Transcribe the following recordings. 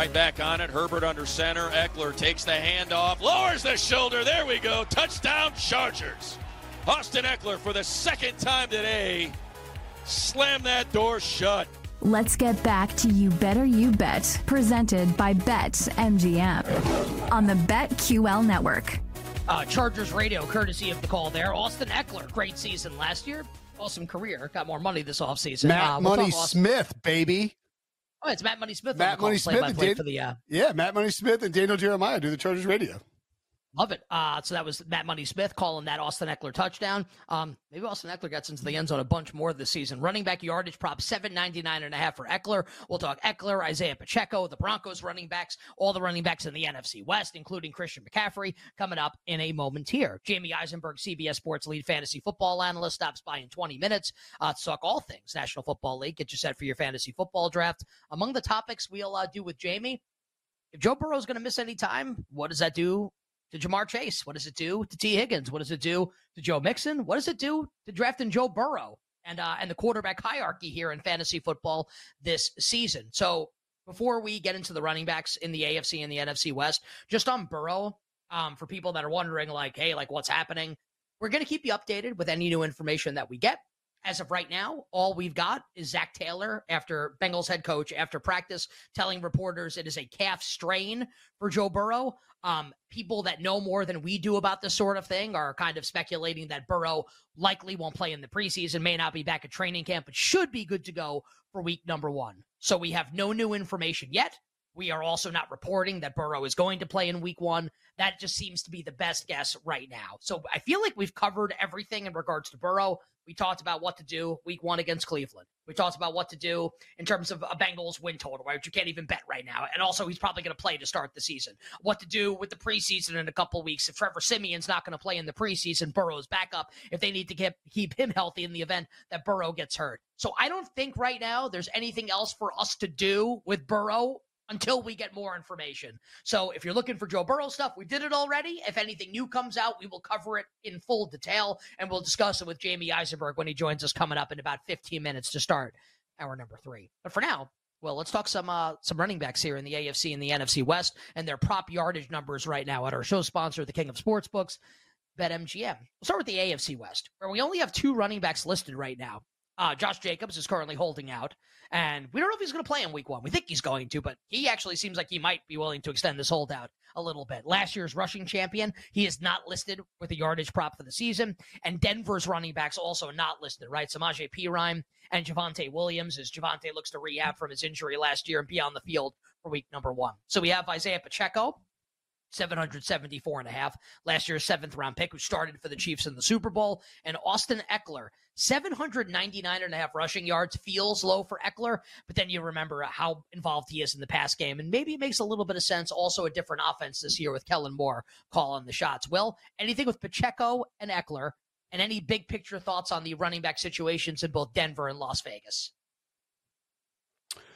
And they're right back on it. Herbert under center. Ekeler takes the handoff, lowers the shoulder. There we go. Touchdown, Chargers. Austin Ekeler for the second time today. Slam that door shut. Let's get back to You Better You Bet, presented by Bet MGM on the BetQL network. Uh, Chargers radio, courtesy of the call there. Austin Ekeler, great season last year. Awesome career. Got more money this offseason. Matt uh, we'll Money Smith, baby. Oh, it's Matt Money Smith. on Matt Money Smith and play-by-play Dan- for the uh, Yeah, Matt Money Smith and Daniel Jeremiah do the Chargers radio. Love it. Uh, so that was Matt Money Smith calling that Austin Ekeler touchdown. Um, maybe Austin Ekeler gets into the end zone a bunch more this season. Running back yardage prop seven ninety nine and a half for Ekeler. We'll talk Ekeler, Isaiah Pacheco, the Broncos running backs, all the running backs in the NFC West, including Christian McCaffrey, coming up in a moment here. Jamey Eisenberg, CBS Sports lead fantasy football analyst, stops by in twenty minutes uh, to talk all things National Football League. Get you set for your fantasy football draft. Among the topics we'll uh, do with Jamie. If Joe Burrow is going to miss any time, what does that do to Ja'Marr Chase? What does it do to Tee Higgins? What does it do to Joe Mixon? What does it do to drafting Joe Burrow and uh, and the quarterback hierarchy here in fantasy football this season? So before we get into the running backs in the AFC and the NFC West, just on Burrow, um, for people that are wondering, like, hey, like what's happening? We're going to keep you updated with any new information that we get. As of right now, all we've got is Zac Taylor after Bengals head coach after practice telling reporters it is a calf strain for Joe Burrow. Um, people that know more than we do about this sort of thing are kind of speculating that Burrow likely won't play in the preseason, may not be back at training camp, but should be good to go for week number one. So we have no new information yet. We are also not reporting that Burrow is going to play in week one. That just seems to be the best guess right now. So I feel like we've covered everything in regards to Burrow. We talked about what to do week one against Cleveland. We talked about what to do in terms of a Bengals win total, right? Which you can't even bet right now. And also, he's probably going to play to start the season. What to do with the preseason in a couple weeks. If Trevor Siemian's not going to play in the preseason, Burrow's backup, if they need to keep, keep him healthy in the event that Burrow gets hurt. So I don't think right now there's anything else for us to do with Burrow until we get more information. So if you're looking for Joe Burrow stuff, we did it already. If anything new comes out, we will cover it in full detail and we'll discuss it with Jamey Eisenberg when he joins us coming up in about 15 minutes to start hour number three. But for now, well, let's talk some uh, some running backs here in the AFC and the NFC West and their prop yardage numbers right now at our show sponsor, the King of Sportsbooks, BetMGM. We'll start with the AFC West, where we only have two running backs listed right now. Uh, Josh Jacobs is currently holding out, and we don't know if he's going to play in week one. We think he's going to, but he actually seems like he might be willing to extend this holdout a little bit. Last year's rushing champion, he is not listed with a yardage prop for the season, and Denver's running backs also not listed, right? Samaje Perine and Javonte Williams as Javonte looks to rehab from his injury last year and be on the field for week number one. So we have Isaiah Pacheco, 774 and a half. Last year's seventh round pick who started for the Chiefs in the Super Bowl. And Austin Ekeler, 799 and a half rushing yards feels low for Ekeler, but then you remember how involved he is in the pass game. And maybe it makes a little bit of sense. Also, a different offense this year with Kellen Moore calling the shots. Well, anything with Pacheco and Ekeler, and any big picture thoughts on the running back situations in both Denver and Las Vegas?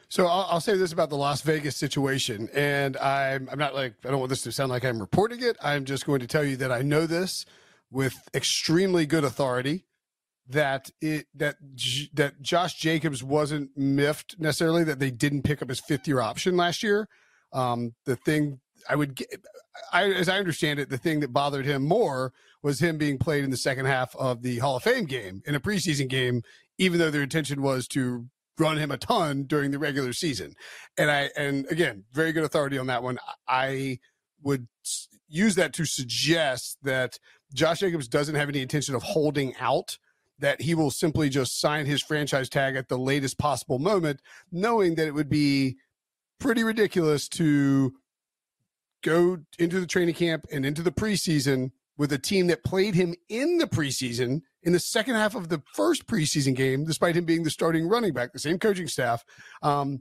So I'll, I'll, say this about the Las Vegas situation, and I'm I'm not like I don't want this to sound like I'm reporting it. I'm just going to tell you that I know this with extremely good authority that it that that Josh Jacobs wasn't miffed necessarily that they didn't pick up his fifth year option last year. Um, the thing I would get, I, as I understand it, the thing that bothered him more was him being played in the second half of the Hall of Fame game in a preseason game, even though their intention was to run him a ton during the regular season. And I, and again, very good authority on that one. I would use that to suggest that Josh Jacobs doesn't have any intention of holding out that he will simply just sign his franchise tag at the latest possible moment, knowing that it would be pretty ridiculous to go into the training camp and into the preseason with a team that played him in the preseason in the second half of the first preseason game, despite him being the starting running back, the same coaching staff, um,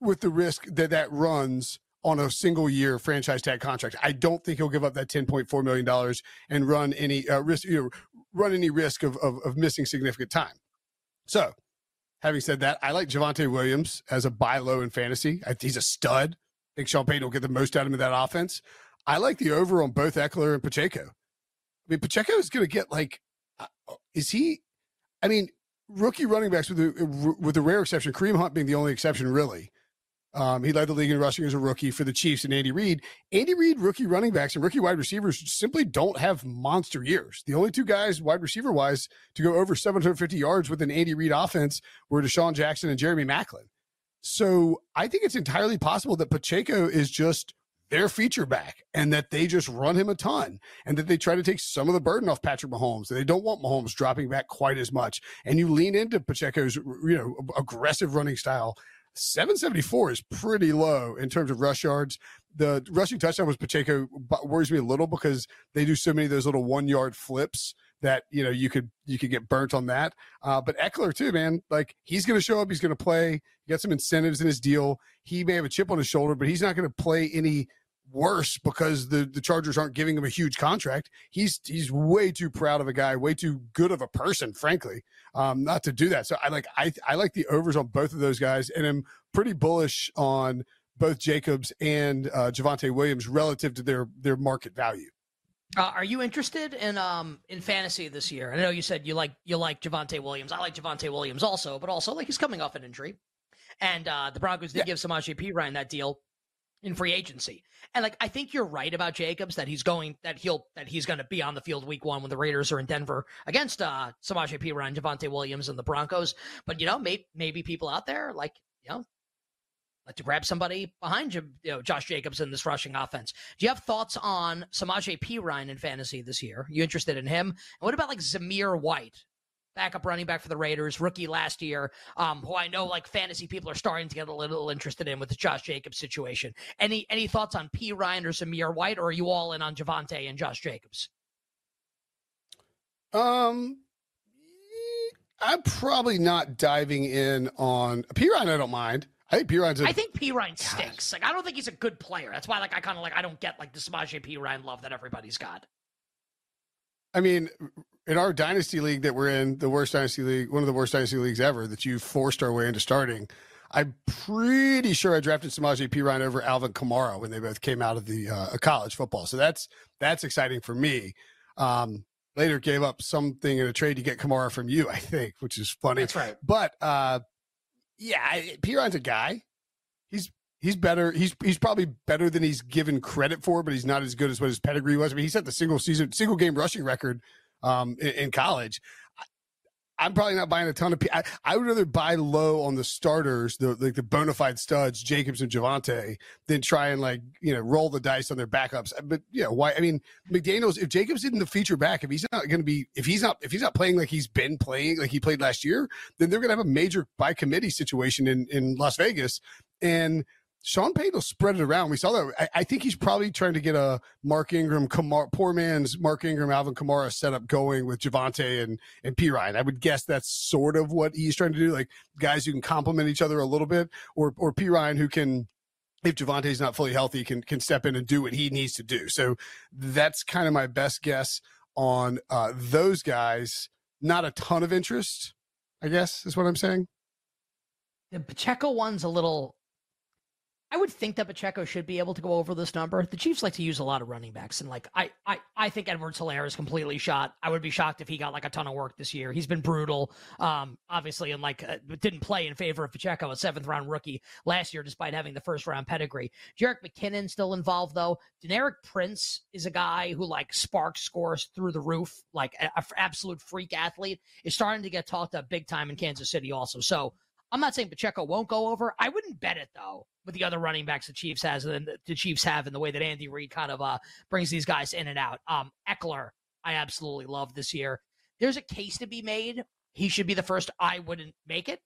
with the risk that that runs on a single year franchise tag contract. I don't think he'll give up that $10.4 million and run any uh, risk, you know, run any risk of, of, of missing significant time. So, having said that, I like Javonte Williams as a buy low in fantasy. I, he's a stud. I think Sean Payton will get the most out of him in that offense. I like the over on both Ekeler and Pacheco. I mean, Pacheco is going to get like, uh, is he? I mean, rookie running backs with the with the rare exception, Kareem Hunt being the only exception, really. Um, he led the league in rushing as a rookie for the Chiefs and Andy Reid. Andy Reid, rookie running backs and rookie wide receivers simply don't have monster years. The only two guys, wide receiver wise, to go over 750 yards with an Andy Reid offense were DeSean Jackson and Jeremy Maclin. So I think it's entirely possible that Pacheco is just their feature back and that they just run him a ton and that they try to take some of the burden off Patrick Mahomes. They don't want Mahomes dropping back quite as much. And you lean into Pacheco's, you know, aggressive running style 774 is pretty low in terms of rush yards. The rushing touchdown was Pacheco worries me a little because they do so many of those little one yard flips that you know you could you could get burnt on that. Uh, but Ekeler too, man, like he's going to show up, he's going to play. He got some incentives in his deal. He may have a chip on his shoulder, but he's not going to play any worse because the the Chargers aren't giving him a huge contract. He's he's way too proud of a guy, way too good of a person, frankly, um, not to do that. So I like I I like the overs on both of those guys, and I'm pretty bullish on both Jacobs and uh, Javonte Williams relative to their their market value. Uh, are you interested in um in fantasy this year? I know you said you like you like Javonte Williams. I like Javonte Williams also, but also like he's coming off an injury, and uh, the Broncos did yeah. give Samaje Perine that deal in free agency. And like I think you're right about Jacobs that he's going that he'll that he's going to be on the field week one when the Raiders are in Denver against uh Samaje Perine, Javonte Williams, and the Broncos. But you know, maybe maybe people out there like you know like to grab somebody behind you, you know, Josh Jacobs in this rushing offense. Do you have thoughts on Samaje Perine in fantasy this year? You interested in him? And what about like Zamir White? backup running back for the Raiders, rookie last year, um, who I know like fantasy people are starting to get a little interested in with the Josh Jacobs situation. Any any thoughts on Perine or Zamir White, or are you all in on Javonte and Josh Jacobs? Um, I'm probably not diving in on Perine. I don't mind. I think Perine's. A, I think Perine stinks. Like I don't think he's a good player. That's why like I kind of like I don't get like the Samaje Perine love that everybody's got. I mean, in our dynasty league that we're in, the worst dynasty league, one of the worst dynasty leagues ever that you forced our way into starting. I'm pretty sure I drafted Samaje Perine over Alvin Kamara when they both came out of the uh, college football. So that's that's exciting for me. Um, later gave up something in a trade to get Kamara from you, I think, which is funny. That's right. But uh, yeah, Perine's a guy. He's he's better. He's he's probably better than he's given credit for, but he's not as good as what his pedigree was. I mean, he set the single season, single game rushing record um, in, in, college. I'm probably not buying a ton of. I, would rather buy low on the starters, the like the bona fide studs, Jacobs and Javonte, than try and like you know roll the dice on their backups. Uh, but yeah, why? I mean, McDaniel's. If Jacobs isn't the feature back, if he's not going to be, if he's not, if he's not playing like he's been playing, like he played last year, then they're going to have a major by committee situation in in Las Vegas, and Sean Payton will spread it around. We saw that. I, I, think he's probably trying to get a Mark Ingram, poor man's Mark Ingram, Alvin Kamara setup going with Javonte and and Perine. I would guess that's sort of what he's trying to do. Like guys who can complement each other a little bit, or or Perine who can, if Javonte's not fully healthy, can can step in and do what he needs to do. So that's kind of my best guess on uh, those guys. Not a ton of interest, I guess, is what I'm saying. the Pacheco one's a little I would think that Pacheco should be able to go over this number. The Chiefs like to use a lot of running backs, and like I, I, I think Edwards Helaire is completely shot. I would be shocked if he got like a ton of work this year. He's been brutal, um, obviously, and like uh, didn't play in favor of Pacheco, a seventh round rookie last year, despite having the first round pedigree. Jerick McKinnon still involved though. Deneric Prince is a guy who like SPARQ scores through the roof, like an absolute freak athlete. Is starting to get talked up big time in Kansas City also. So I'm not saying Pacheco won't go over. I wouldn't bet it though with the other running backs the Chiefs has and the Chiefs have and the way that Andy Reid kind of uh, brings these guys in and out. Um, Ekeler, I absolutely love this year. There's a case to be made. He should be the first. I wouldn't make it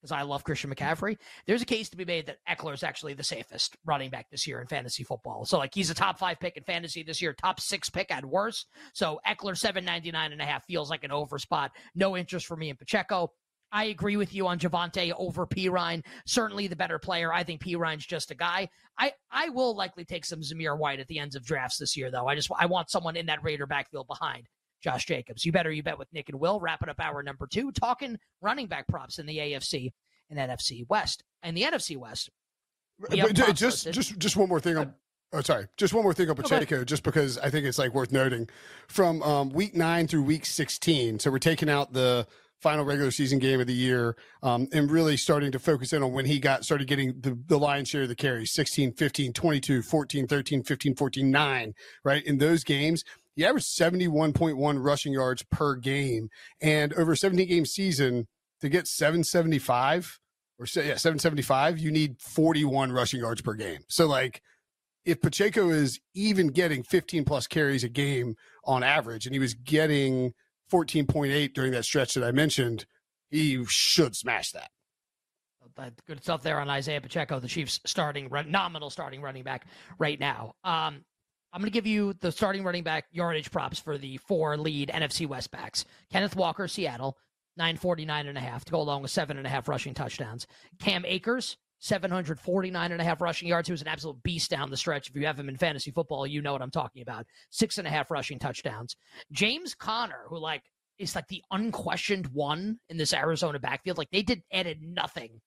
because I love Christian McCaffrey. There's a case to be made that Ekeler is actually the safest running back this year in fantasy football. So like he's a top five pick in fantasy this year, top six pick at worst. So Ekeler 799 and a half feels like an over spot. No interest for me in Pacheco. I agree with you on Javonte over Perine. Certainly the better player. I think Perine's just a guy. I, I will likely take some Zamir White at the ends of drafts this year, though. I just I want someone in that Raider backfield behind Josh Jacobs. You better you bet with Nick and Will. Wrapping up hour number two, talking running back props in the AFC and NFC West. And the NFC West. just just just one more thing on Oh, sorry. Just one more thing on Pacheco, okay. just because I think it's like worth noting. From um, week nine through week sixteen, so we're taking out the final regular season game of the year um, and really starting to focus in on when he got started getting the, the lion's share of the carries 16 15 22 14 13 15 14 9 right? In those games he averaged 71.1 rushing yards per game and over a 17 game season to get 775 or yeah 775 you need 41 rushing yards per game. So like if Pacheco is even getting 15 plus carries a game on average and he was getting 14.8 during that stretch that I mentioned, he should smash that. Good stuff there on Isaiah Pacheco, the Chiefs' starting nominal starting running back right now. Um, I'm going to give you the starting running back yardage props for the four lead NFC West backs. Kenneth Walker, Seattle, 949 and a half to go along with seven and a half rushing touchdowns. Cam Akers, 749 and a half rushing yards. He was an absolute beast down the stretch. If you have him in fantasy football, you know what I'm talking about. Six and a half rushing touchdowns. James Conner, who like is like the unquestioned one in this Arizona backfield. Like they did added nothing.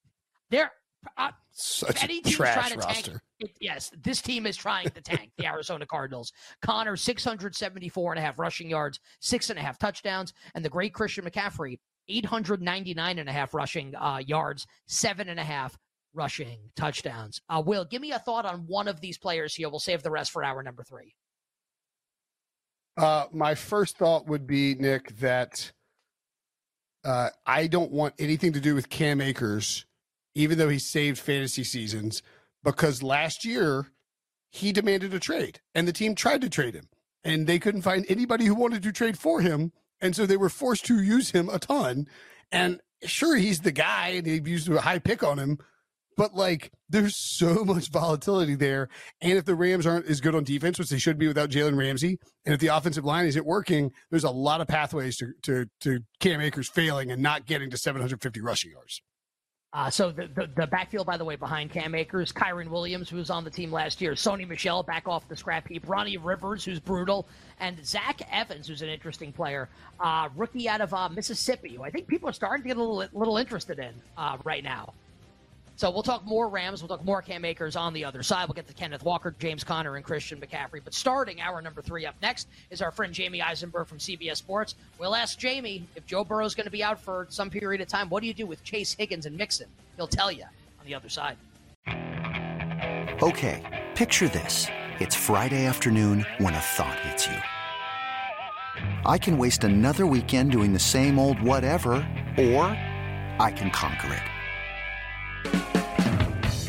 They're uh, such any a trash roster. Tank, it, yes, this team is trying to tank the Arizona Cardinals. Conner, 674 and a half rushing yards, six and a half touchdowns, and the great Christian McCaffrey, 899 and a half rushing uh, yards, seven and a half rushing touchdowns. Uh, Will, give me a thought on one of these players here. We'll save the rest for hour number three. Uh, my first thought would be, Nick, that uh, I don't want anything to do with Cam Akers, even though he saved fantasy seasons, because last year he demanded a trade and the team tried to trade him and they couldn't find anybody who wanted to trade for him. And so they were forced to use him a ton. And sure, he's the guy and they've used a high pick on him, but like there's so much volatility there. And if the Rams aren't as good on defense, which they should be without Jalen Ramsey, and if the offensive line isn't working, there's a lot of pathways to to, to Cam Akers failing and not getting to 750 rushing yards. Uh, so the, the, the backfield, by the way, behind Cam Akers, Kyren Williams, who was on the team last year, Sony Michel back off the scrap heap, Ronnie Rivers, who's brutal, and Zach Evans, who's an interesting player, uh, rookie out of uh, Mississippi, who I think people are starting to get a little little interested in uh, right now. So we'll talk more Rams. We'll talk more Cam Akers on the other side. We'll get to Kenneth Walker, James Conner, and Christian McCaffrey. But starting hour number three up next is our friend Jamey Eisenberg from CBS Sports. We'll ask Jamie if Joe Burrow is going to be out for some period of time. What do you do with Chase Higgins and Mixon? He'll tell you on the other side. Okay, picture this. It's Friday afternoon when a thought hits you. I can waste another weekend doing the same old whatever, or I can conquer it.